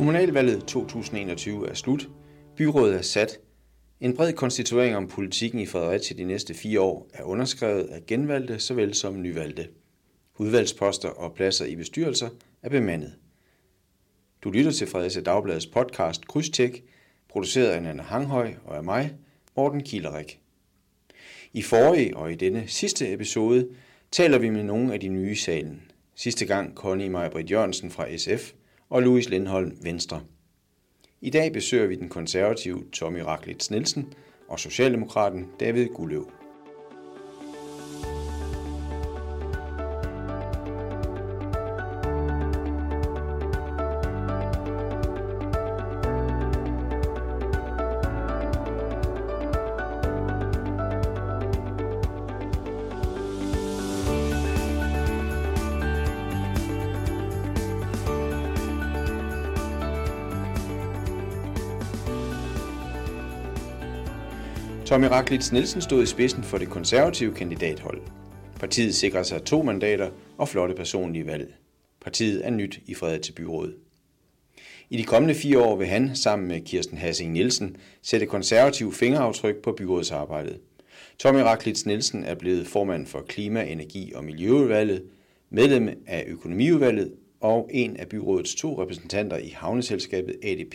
Kommunalvalget 2021 er slut. Byrådet er sat. En bred konstituering om politikken i Fredericia de næste fire år er underskrevet af genvalgte såvel som nyvalgte. Udvalgsposter og pladser i bestyrelser er bemandet. Du lytter til Fredericia Dagbladets podcast Krydstjek, produceret af Anna Hanghøj og af mig, Morten Kilderik. I forrige og i denne sidste episode taler vi med nogle af de nye i salen. Sidste gang Connie Majbrit Jørgensen fra SF og Louis Lindholm Venstre. I dag besøger vi den konservative Tommy Raklitz Nielsen og socialdemokraten David Gulløv. Tommy Raklitz Nielsen stod i spidsen for det konservative kandidathold. Partiet sikrer sig to mandater og flotte personlige valg. Partiet er nyt i Fredericia Byråd. I de kommende fire år vil han, sammen med Kirsten Hassing Nielsen, sætte konservativ fingeraftryk på byrådsarbejdet. Tommy Raklitz Nielsen er blevet formand for Klima-, Energi- og Miljøudvalget, medlem af Økonomiudvalget og en af byrådets to repræsentanter i havneselskabet ADP.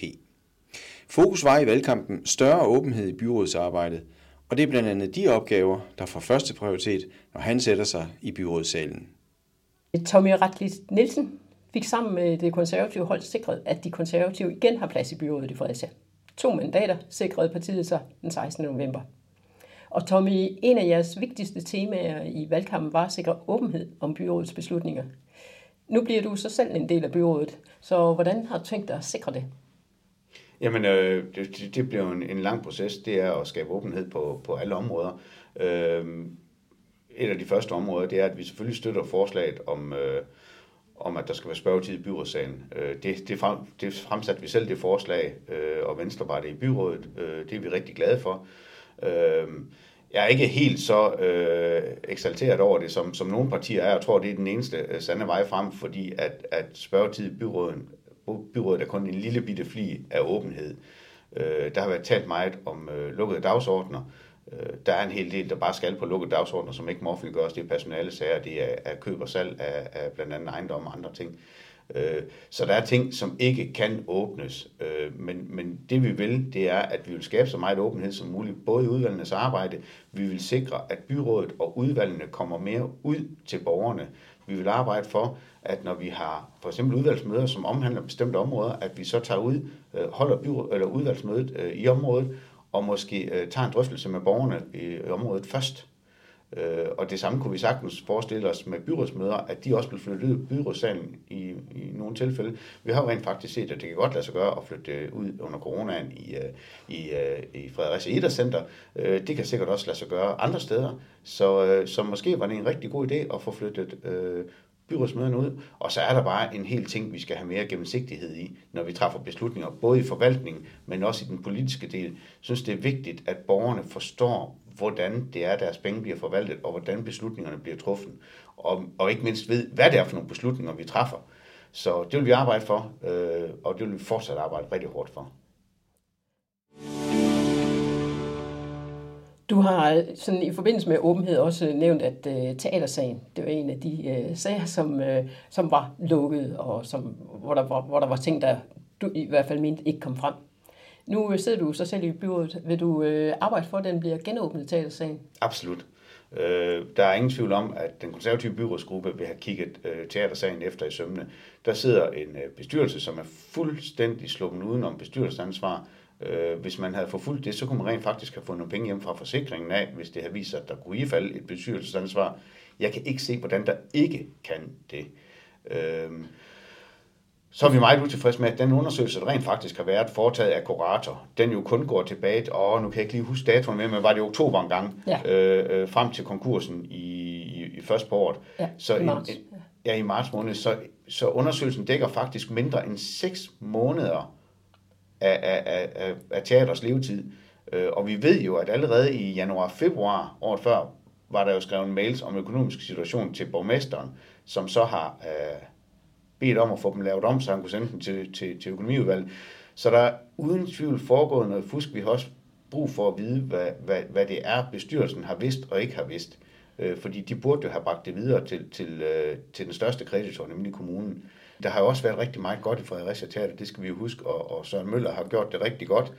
Fokus var i valgkampen større åbenhed i byrådsarbejdet, og det er blandt andet de opgaver, der får første prioritet, når han sætter sig i byrådssalen. Tommy Ratlitz Nielsen fik sammen med det konservative hold sikret, at de konservative igen har plads i byrådet i Fredericia. To mandater sikrede partiet sig den 16. november. Og Tommy, en af jeres vigtigste temaer i valgkampen var at sikre åbenhed om byrådets beslutninger. Nu bliver du så selv en del af byrådet, så hvordan har du tænkt dig at sikre det? Jamen, øh, det, det bliver en, en lang proces. Det er at skabe åbenhed på, på alle områder. Øh, et af de første områder, det er, at vi selvfølgelig støtter forslaget om, øh, om at der skal være spørgetid i byrådssalen. Øh, det, det, frem, det fremsatte vi selv det forslag, øh, og Venstre var det i byrådet. Øh, det er vi rigtig glade for. Øh, jeg er ikke helt så øh, eksalteret over det, som, som nogle partier er. Jeg tror, det er den eneste øh, sande vej frem, fordi at, at spørgetid i byrådet byrådet er kun en lille bitte fli af åbenhed. Øh, der har været talt meget om øh, lukkede dagsordner. Øh, der er en hel del, der bare skal på lukkede dagsordner, som ikke må offentliggøres. Det er personale sager, det er, er køb og salg af, af blandt andet ejendom og andre ting. Øh, så der er ting, som ikke kan åbnes. Øh, men, men det vi vil, det er, at vi vil skabe så meget åbenhed som muligt, både i udvalgenes arbejde. Vi vil sikre, at byrådet og udvalgene kommer mere ud til borgerne. Vi vil arbejde for, at når vi har for eksempel udvalgsmøder, som omhandler bestemte områder, at vi så tager ud, øh, holder byr- eller udvalgsmødet øh, i området, og måske øh, tager en drøftelse med borgerne i området først. Øh, Og det samme kunne vi sagtens forestille os med byrådsmøder, at de også blev flyttet ud af byrådssalen i, i nogle tilfælde. Vi har jo rent faktisk set, at det kan godt lade sig gøre at flytte ud under coronaen i, øh, i, øh, i Fredericia Idrætscenter. Øh, det kan sikkert også lade sig gøre andre steder. Så, så måske var det en rigtig god idé at få flyttet øh, byrådsmøderne ud, og så er der bare en hel ting, vi skal have mere gennemsigtighed i, når vi træffer beslutninger, både i forvaltningen, men også i den politiske del. Jeg synes, det er vigtigt, at borgerne forstår, hvordan det er, deres penge bliver forvaltet, og hvordan beslutningerne bliver truffet, og, og ikke mindst ved, hvad det er for nogle beslutninger, vi træffer. Så det vil vi arbejde for, øh, og det vil vi fortsat arbejde rigtig hårdt for. Du har øh, sådan i forbindelse med åbenhed også nævnt, at øh, teatersagen, det var en af de øh, sager, som, øh, som var lukket, og som, hvor, der var, hvor der var ting, der du i hvert fald mente ikke kom frem. Nu sidder du så selv i byrådet. Vil du øh, arbejde for, at den bliver genåbnet, teatersagen? Absolut. Uh, der er ingen tvivl om, at den konservative byrådsgruppe vil have kigget øh, teatersagen efter i sømne. Der sidder en bestyrelse, som er fuldstændig sluppet udenom bestyrelsesansvar, Øh, hvis man havde forfulgt det, så kunne man rent faktisk have fået nogle penge hjem fra forsikringen af, hvis det havde vist sig, at der kunne ifalde et bestyrelsesansvar. Jeg kan ikke se, hvordan der ikke kan det. Øh, så er vi meget utilfredse med, at den undersøgelse, der rent faktisk har været foretaget af kurator, den jo kun går tilbage, og nu kan jeg ikke lige huske datoen med, men var det oktober en gang, ja. øh, øh, frem til konkursen i, i, i første på året. Ja, så i marts. En, ja, i marts måned. Så, så undersøgelsen dækker faktisk mindre end 6 måneder af, af, af, af teaters levetid. Øh, og vi ved jo, at allerede i januar-februar året før, var der jo skrevet mails om økonomisk situation til borgmesteren, som så har øh, bedt om at få dem lavet om, så han kunne sende dem til, til, til økonomiudvalget. Så der er uden tvivl foregået noget fusk. Vi har også brug for at vide, hvad, hvad, hvad det er, bestyrelsen har vidst og ikke har vidst. Øh, fordi de burde jo have bragt det videre til, til, øh, til den største kreditor, nemlig kommunen. Der har jo også været rigtig meget godt i Fredericia Teater, det skal vi jo huske, og, og Søren Møller har gjort det rigtig godt.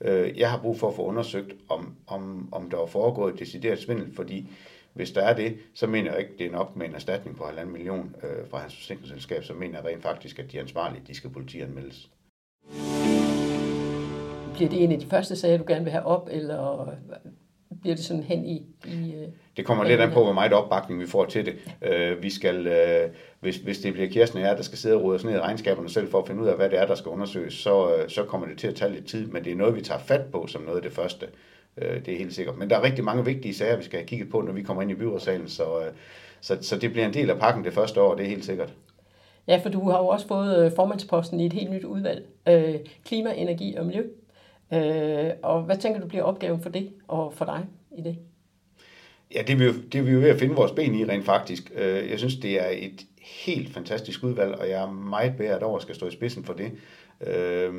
Øh, jeg har brug for at få undersøgt, om, om, om der er foregået decideret svindel, fordi hvis der er det, så mener jeg ikke, det er nok med en erstatning på 1,5 million øh, fra hans forsikringsselskab, så mener jeg rent faktisk, at de ansvarlige, de skal politianmeldes. Bliver det en af de første sager, du gerne vil have op, eller bliver det sådan hen i... i øh, det kommer lidt an på, hvor meget opbakning vi får til det. Uh, vi skal, uh, hvis, hvis det bliver Kirsten og jeg, der skal sidde og rode os ned i regnskaberne selv for at finde ud af, hvad det er, der skal undersøges, så, uh, så kommer det til at tage lidt tid, men det er noget, vi tager fat på som noget af det første. Uh, det er helt sikkert. Men der er rigtig mange vigtige sager, vi skal have kigget på, når vi kommer ind i byrådssalen, så, uh, så, så det bliver en del af pakken det første år, det er helt sikkert. Ja, for du har jo også fået formandsposten i et helt nyt udvalg. Uh, klima, energi og miljø. Øh, og hvad tænker du bliver opgaven for det, og for dig i det? Ja, det er, vi jo, det er vi jo ved at finde vores ben i rent faktisk. Øh, jeg synes, det er et helt fantastisk udvalg, og jeg er meget bedre, at over skal stå i spidsen for det. Øh,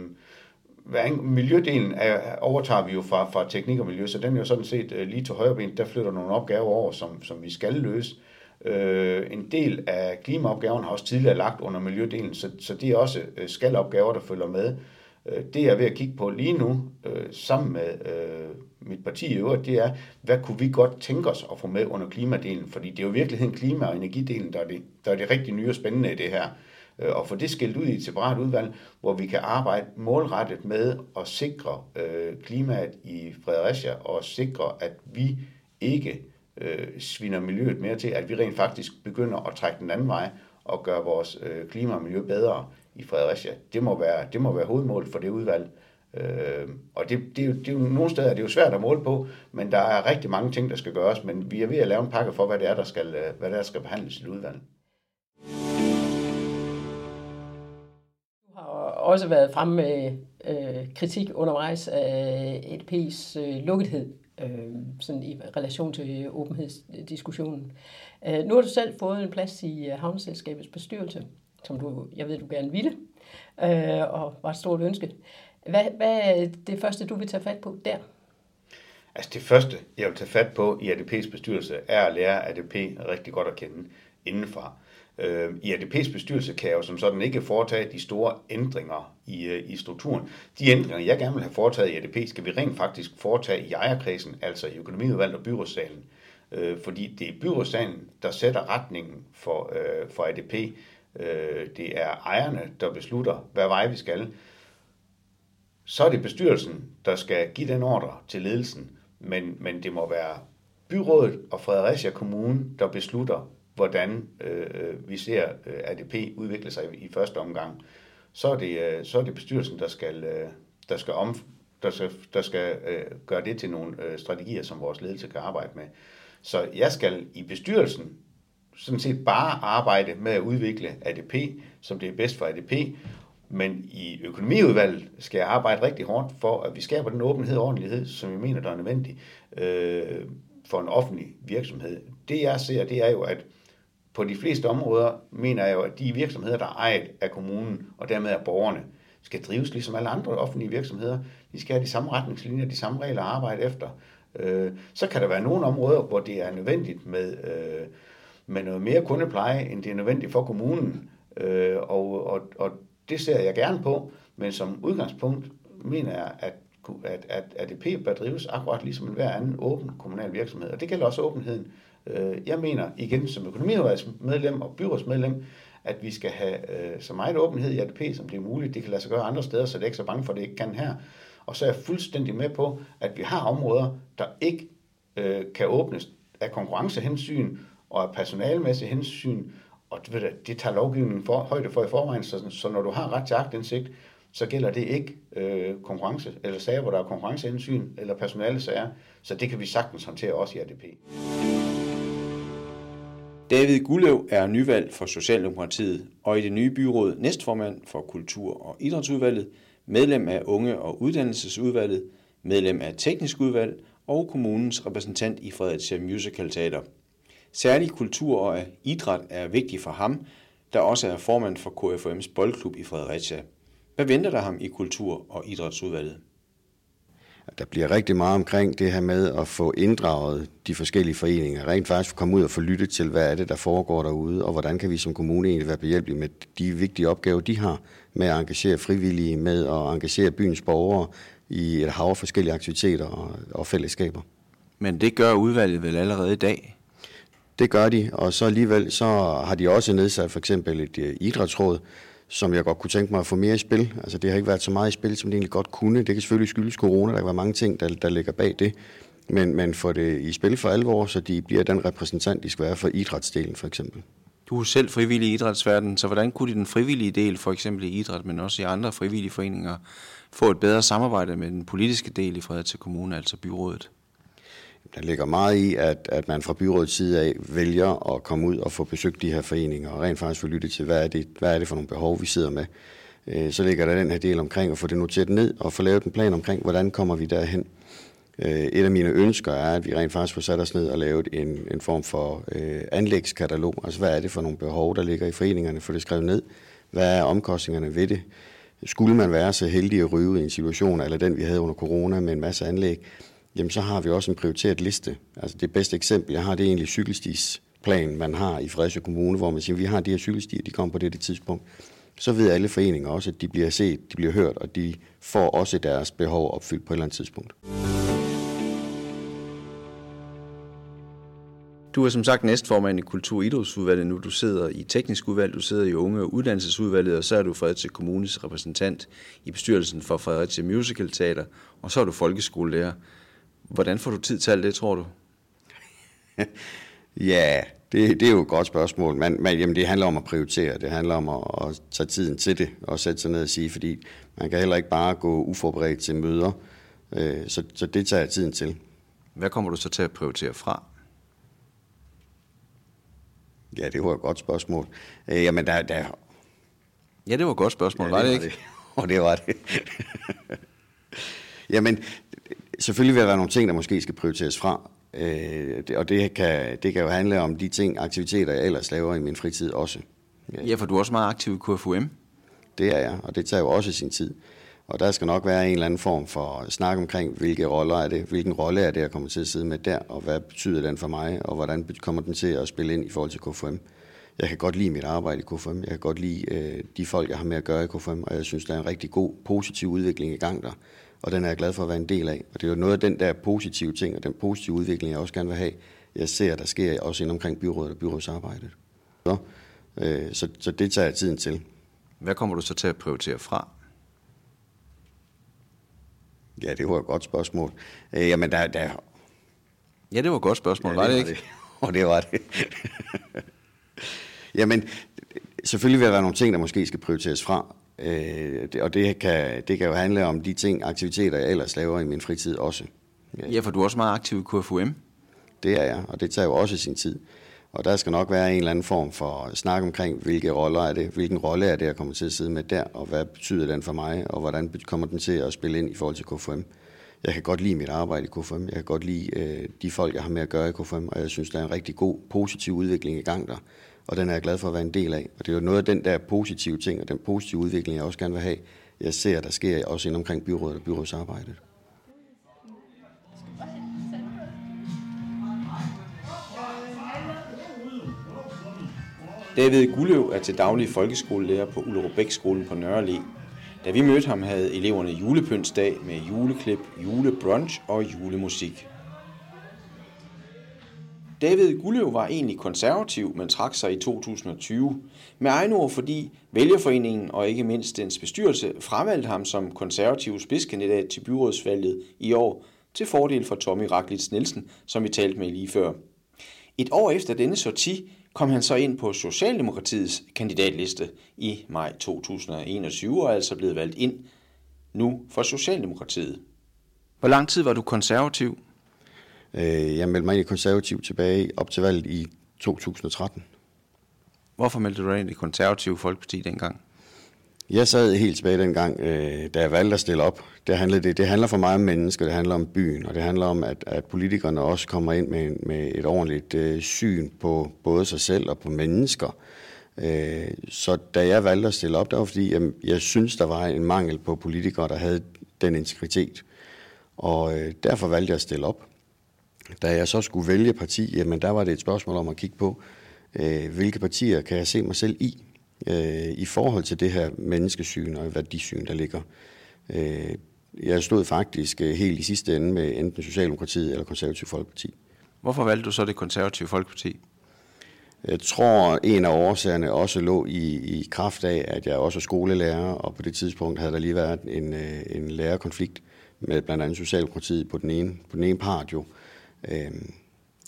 miljødelen er, overtager vi jo fra, fra teknik og miljø, så den er jo sådan set øh, lige til højre ben, der flytter nogle opgaver over, som, som vi skal løse. Øh, en del af klimaopgaven har også tidligere lagt under miljødelen, så, så det er også øh, skalopgaver, der følger med. Øh, det jeg er ved at kigge på lige nu, øh, sammen med øh, mit parti i øvrigt, det er, hvad kunne vi godt tænke os at få med under klimadelen? Fordi det er jo i virkeligheden klima- og energidelen, der er det, der er det rigtig nye og spændende i det her. Øh, og få det skilt ud i et separat udvalg, hvor vi kan arbejde målrettet med at sikre øh, klimaet i Fredericia, og sikre, at vi ikke øh, sviner miljøet mere til, at vi rent faktisk begynder at trække den anden vej og gøre vores øh, klima og miljø bedre i Fredericia. Det må være, det må være hovedmålet for det udvalg. Øh, og det, det, er jo, det er jo nogle steder det er jo svært at måle på, men der er rigtig mange ting, der skal gøres, men vi er ved at lave en pakke for, hvad det er, der skal, øh, hvad det er, der skal behandles i udvalget. Også været fremme med øh, kritik undervejs af EDP's øh, lukkethed øh, sådan i relation til åbenhedsdiskussionen. Øh, nu har du selv fået en plads i øh, Havneselskabets bestyrelse som du, jeg ved, du gerne ville, øh, og var et stort ønske. Hvad, hvad er det første, du vil tage fat på der? Altså det første, jeg vil tage fat på i ADP's bestyrelse, er at lære ADP rigtig godt at kende indenfra. Øh, I ADP's bestyrelse kan jeg jo som sådan ikke foretage de store ændringer i, øh, i strukturen. De ændringer, jeg gerne vil have foretaget i ADP, skal vi rent faktisk foretage i ejerkredsen, altså i økonomiudvalget og byrådssalen. Øh, fordi det er byrådssalen, der sætter retningen for, øh, for ADP. Øh, det er ejerne, der beslutter, hvad vej vi skal. Så er det bestyrelsen, der skal give den ordre til ledelsen, men, men det må være byrådet og Fredericia Kommune, der beslutter, hvordan øh, vi ser øh, ADP udvikle sig i, i første omgang. Så er det, øh, så er det bestyrelsen, der skal, øh, der skal, om, der skal, der skal øh, gøre det til nogle øh, strategier, som vores ledelse kan arbejde med. Så jeg skal i bestyrelsen sådan set bare arbejde med at udvikle ADP, som det er bedst for ADP, men i økonomiudvalget skal jeg arbejde rigtig hårdt for, at vi skaber den åbenhed og ordentlighed, som jeg mener, der er nødvendig øh, for en offentlig virksomhed. Det jeg ser, det er jo, at på de fleste områder mener jeg jo, at de virksomheder, der er ejet af kommunen og dermed af borgerne, skal drives ligesom alle andre offentlige virksomheder. De skal have de samme retningslinjer, de samme regler at arbejde efter. Øh, så kan der være nogle områder, hvor det er nødvendigt med øh, med noget mere kundepleje, end det er nødvendigt for kommunen. Øh, og, og, og det ser jeg gerne på, men som udgangspunkt mener jeg, at at, at ADP bør drives akkurat ligesom en hver anden åben kommunal virksomhed. Og det gælder også åbenheden. Øh, jeg mener igen som økonomiudvalgsmedlem og byrådsmedlem, at vi skal have øh, så meget åbenhed i ADP, som det er muligt. Det kan lade sig gøre andre steder, så det er ikke så bange for, at det ikke kan her. Og så er jeg fuldstændig med på, at vi har områder, der ikke øh, kan åbnes af konkurrencehensyn, og af personalmæssig hensyn, og det, det tager lovgivningen for, højde for i forvejen, så, så når du har ret til agtindsigt, så gælder det ikke øh, konkurrence, eller sager, hvor der er konkurrencehensyn, eller personale sager, så det kan vi sagtens håndtere også i ADP. David Gullev er nyvalgt for Socialdemokratiet og i det nye byråd næstformand for Kultur- og Idrætsudvalget, medlem af Unge- og Uddannelsesudvalget, medlem af Teknisk Udvalg og kommunens repræsentant i Fredericia Musical Teater. Særlig kultur og idræt er vigtig for ham, der også er formand for KFM's boldklub i Fredericia. Hvad venter der ham i kultur- og idrætsudvalget? Der bliver rigtig meget omkring det her med at få inddraget de forskellige foreninger. Rent faktisk komme ud og få lyttet til, hvad er det, der foregår derude, og hvordan kan vi som kommune egentlig være behjælpelige med de vigtige opgaver, de har med at engagere frivillige, med at engagere byens borgere i et hav af forskellige aktiviteter og, og fællesskaber. Men det gør udvalget vel allerede i dag? Det gør de, og så alligevel så har de også nedsat for eksempel et øh, idrætsråd, som jeg godt kunne tænke mig at få mere i spil. Altså det har ikke været så meget i spil, som det egentlig godt kunne. Det kan selvfølgelig skyldes corona, der kan være mange ting, der, der ligger bag det. Men, man får det i spil for alvor, så de bliver den repræsentant, de skal være for idrætsdelen for eksempel. Du er selv frivillig i idrætsverdenen, så hvordan kunne den frivillige del, for eksempel i idræt, men også i andre frivillige foreninger, få et bedre samarbejde med den politiske del i Fredericia Kommune, altså byrådet? Der ligger meget i, at, at man fra byrådets side af vælger at komme ud og få besøgt de her foreninger, og rent faktisk få lyttet til, hvad er det, hvad er det for nogle behov, vi sidder med. Øh, så ligger der den her del omkring at få det noteret ned og få lavet en plan omkring, hvordan kommer vi derhen. Øh, et af mine ønsker er, at vi rent faktisk får sat os ned og lavet en, en form for øh, anlægskatalog. Altså, hvad er det for nogle behov, der ligger i foreningerne? Få det skrevet ned. Hvad er omkostningerne ved det? Skulle man være så heldig at ryge i en situation, eller den vi havde under corona med en masse anlæg, jamen så har vi også en prioriteret liste. Altså det bedste eksempel, jeg har, det er egentlig cykelstisplan, man har i Fredericia Kommune, hvor man siger, vi har de her cykelstier, de kommer på det, det tidspunkt. Så ved alle foreninger også, at de bliver set, de bliver hørt, og de får også deres behov opfyldt på et eller andet tidspunkt. Du er som sagt næstformand i Kultur- og Idrætsudvalget nu. Du sidder i teknisk udvalg, du sidder i Unge- og Uddannelsesudvalget, og så er du Fredericia Kommunes repræsentant i bestyrelsen for Fredericia Musical Teater, og så er du folkeskolelærer. Hvordan får du tid til alt det, tror du? ja, det, det er jo et godt spørgsmål. Men, men jamen, det handler om at prioritere. Det handler om at, at tage tiden til det og sætte sig ned og sige, fordi man kan heller ikke bare gå uforberedt til møder. Øh, så, så det tager jeg tiden til. Hvad kommer du så til at prioritere fra? Ja, det var et godt spørgsmål. Øh, jamen, der, der... Ja, det var et godt spørgsmål, ja, var det, det var ikke? Det. Og det var det. jamen, selvfølgelig vil der være nogle ting, der måske skal prioriteres fra. Øh, og det kan, det kan jo handle om de ting, aktiviteter, jeg ellers laver i min fritid også. Ja, for du er også meget aktiv i KFUM. Det er jeg, og det tager jo også sin tid. Og der skal nok være en eller anden form for snak omkring, hvilke roller er det, hvilken rolle er det, jeg kommer til at sidde med der, og hvad betyder den for mig, og hvordan kommer den til at spille ind i forhold til KFM. Jeg kan godt lide mit arbejde i KFM, jeg kan godt lide øh, de folk, jeg har med at gøre i KFM, og jeg synes, der er en rigtig god, positiv udvikling i gang der, og den er jeg glad for at være en del af. Og det er jo noget af den der positive ting, og den positive udvikling, jeg også gerne vil have, jeg ser, der sker også inden omkring byrådet og byrådsarbejdet. Så, øh, så, så det tager jeg tiden til. Hvad kommer du så til at prioritere fra? Ja, det var et godt spørgsmål. Øh, jamen, der, der... Ja, det var et godt spørgsmål, ja, var det, det ikke? Det. Og det var det. jamen, selvfølgelig vil der være nogle ting, der måske skal prioriteres fra. Øh, og det kan, det kan jo handle om de ting, aktiviteter, jeg ellers laver i min fritid også. Ja, for du er også meget aktiv i KFUM. Det er jeg, og det tager jo også sin tid. Og der skal nok være en eller anden form for snak omkring, hvilke roller er det, hvilken rolle er det, jeg kommer til at sidde med der, og hvad betyder den for mig, og hvordan kommer den til at spille ind i forhold til KFM. Jeg kan godt lide mit arbejde i KFM, jeg kan godt lide øh, de folk, jeg har med at gøre i KFM, og jeg synes, der er en rigtig god, positiv udvikling i gang der, og den er jeg glad for at være en del af. Og det er jo noget af den der positive ting, og den positive udvikling, jeg også gerne vil have, jeg ser, der sker også inden omkring byrådet og byrådsarbejdet. David Gulløv er til daglig folkeskolelærer på Ullerup skolen på Nørre Da vi mødte ham, havde eleverne julepyntsdag med juleklip, julebrunch og julemusik. David Gullev var egentlig konservativ, men trak sig i 2020. Med egne ord, fordi Vælgerforeningen og ikke mindst dens bestyrelse fravalgte ham som konservativ spidskandidat til byrådsvalget i år, til fordel for Tommy Raklitz Nielsen, som vi talte med lige før. Et år efter denne sorti kom han så ind på Socialdemokratiets kandidatliste i maj 2021 og er altså blevet valgt ind nu for Socialdemokratiet. Hvor lang tid var du konservativ? Øh, jeg meldte mig ind i konservativ tilbage op til valget i 2013. Hvorfor meldte du dig ind i konservativ folkeparti dengang? Jeg sad helt tilbage dengang, øh, da jeg valgte at stille op. Det handler, det, det handler for mig om mennesker, det handler om byen, og det handler om, at, at politikerne også kommer ind med, med et ordentligt øh, syn på både sig selv og på mennesker. Øh, så da jeg valgte at stille op, der var fordi, jeg, jeg synes, der var en mangel på politikere, der havde den integritet. Og øh, derfor valgte jeg at stille op. Da jeg så skulle vælge parti, jamen der var det et spørgsmål om at kigge på, øh, hvilke partier kan jeg se mig selv i, øh, i forhold til det her menneskesyn og værdisyn, der ligger. Øh, jeg stod faktisk øh, helt i sidste ende med enten Socialdemokratiet eller Konservativ Folkeparti. Hvorfor valgte du så det konservative Folkeparti? Jeg tror, en af årsagerne også lå i, i kraft af, at jeg også er skolelærer, og på det tidspunkt havde der lige været en, øh, en lærerkonflikt med blandt andet Socialdemokratiet på den ene, på den ene part jo. Øhm,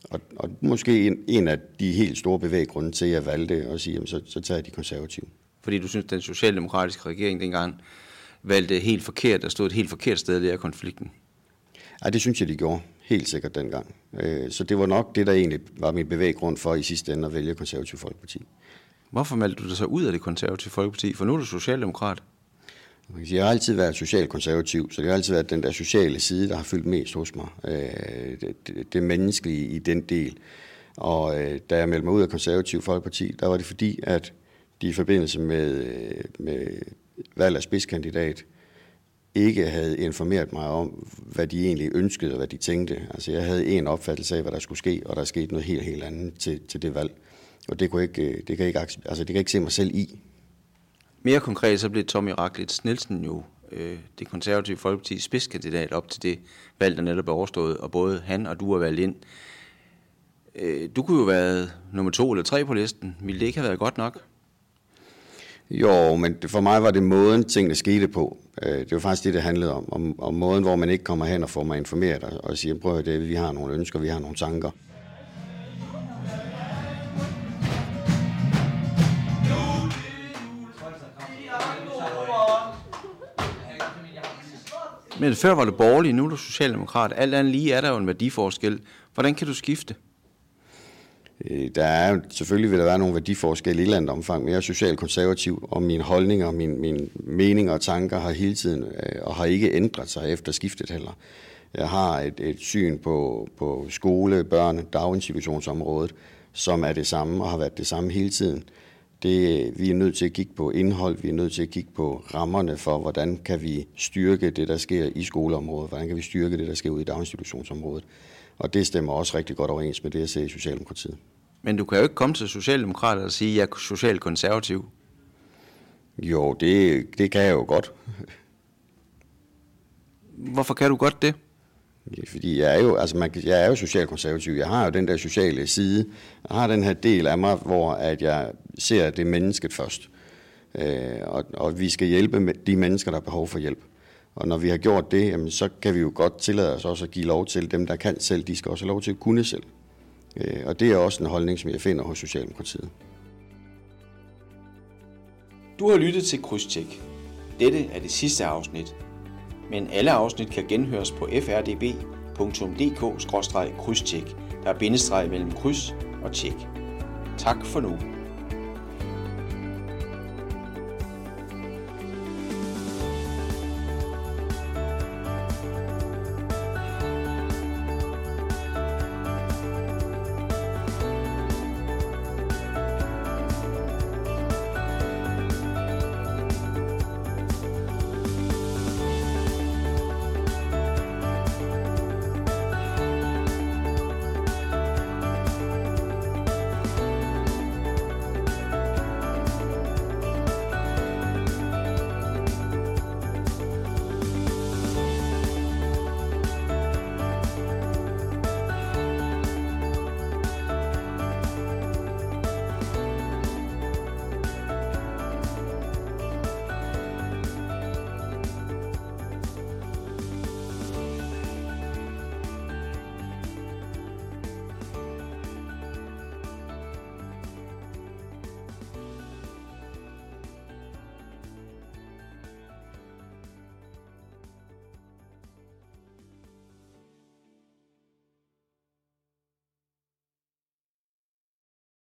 og, og måske en, en af de helt store bevæggrunde til, at jeg valgte at sige, jamen, så, så tager jeg de konservative. Fordi du synes, den socialdemokratiske regering dengang valgte helt forkert, der stod et helt forkert sted i lærerkonflikten? Ja, det synes jeg, de gjorde. Helt sikkert dengang. Øh, så det var nok det, der egentlig var min bevæggrund for i sidste ende at vælge konservativ folkeparti. Hvorfor meldte du dig så ud af det konservative folkeparti? For nu er du socialdemokrat. Jeg har altid været socialkonservativ, så det har altid været den der sociale side, der har fyldt mest hos mig. Øh, det, det, det menneskelige i den del. Og øh, da jeg meldte mig ud af konservativ folkeparti, der var det fordi, at de i forbindelse med, øh, med valg af spidskandidat, ikke havde informeret mig om, hvad de egentlig ønskede og hvad de tænkte. Altså jeg havde en opfattelse af, hvad der skulle ske, og der skete noget helt, helt andet til, til det valg. Og det, kunne ikke, øh, det, kan ikke, altså det kan ikke se mig selv i. Mere konkret så blev Tommy Raklitz Nielsen jo øh, det konservative folkeparti spidskandidat op til det valg, der netop er overstået, og både han og du er valgt ind. Øh, du kunne jo have været nummer to eller tre på listen. Ville det ikke have været godt nok? Jo, men for mig var det måden, tingene skete på. Øh, det var faktisk det, det handlede om. Om, om måden, hvor man ikke kommer hen og får mig informeret og siger, prøv at det, vi har nogle ønsker, vi har nogle tanker. Men før var du borgerlig, nu er du socialdemokrat. Alt andet lige er der jo en værdiforskel. Hvordan kan du skifte? Øh, der er selvfølgelig vil der være nogle værdiforskelle i et eller andet omfang, men jeg er socialkonservativ, og mine holdninger, mine, mine meninger og tanker har hele tiden, øh, og har ikke ændret sig efter skiftet heller. Jeg har et, et syn på, på skole, børn, daginstitutionsområdet, som er det samme og har været det samme hele tiden. Det, vi er nødt til at kigge på indhold, vi er nødt til at kigge på rammerne for, hvordan kan vi styrke det, der sker i skoleområdet, hvordan kan vi styrke det, der sker ude i daginstitutionsområdet. Og det stemmer også rigtig godt overens med det, jeg ser i Socialdemokratiet. Men du kan jo ikke komme til Socialdemokrater og sige, at jeg er socialkonservativ. Jo, det, det kan jeg jo godt. Hvorfor kan du godt det? Fordi jeg er jo, altså man, jeg er jo socialkonservativ. Jeg har jo den der sociale side. Jeg har den her del af mig, hvor at jeg ser det mennesket først. Øh, og, og vi skal hjælpe de mennesker, der har behov for hjælp. Og når vi har gjort det, jamen, så kan vi jo godt tillade os også at give lov til dem, der kan selv, de skal også have lov til at kunne selv. Øh, og det er også en holdning, som jeg finder hos Socialdemokratiet. Du har lyttet til Krydstjek. Dette er det sidste afsnit. Men alle afsnit kan genhøres på frdb.dk-krydstjek. Der er bindestreg mellem kryds og tjek. Tak for nu.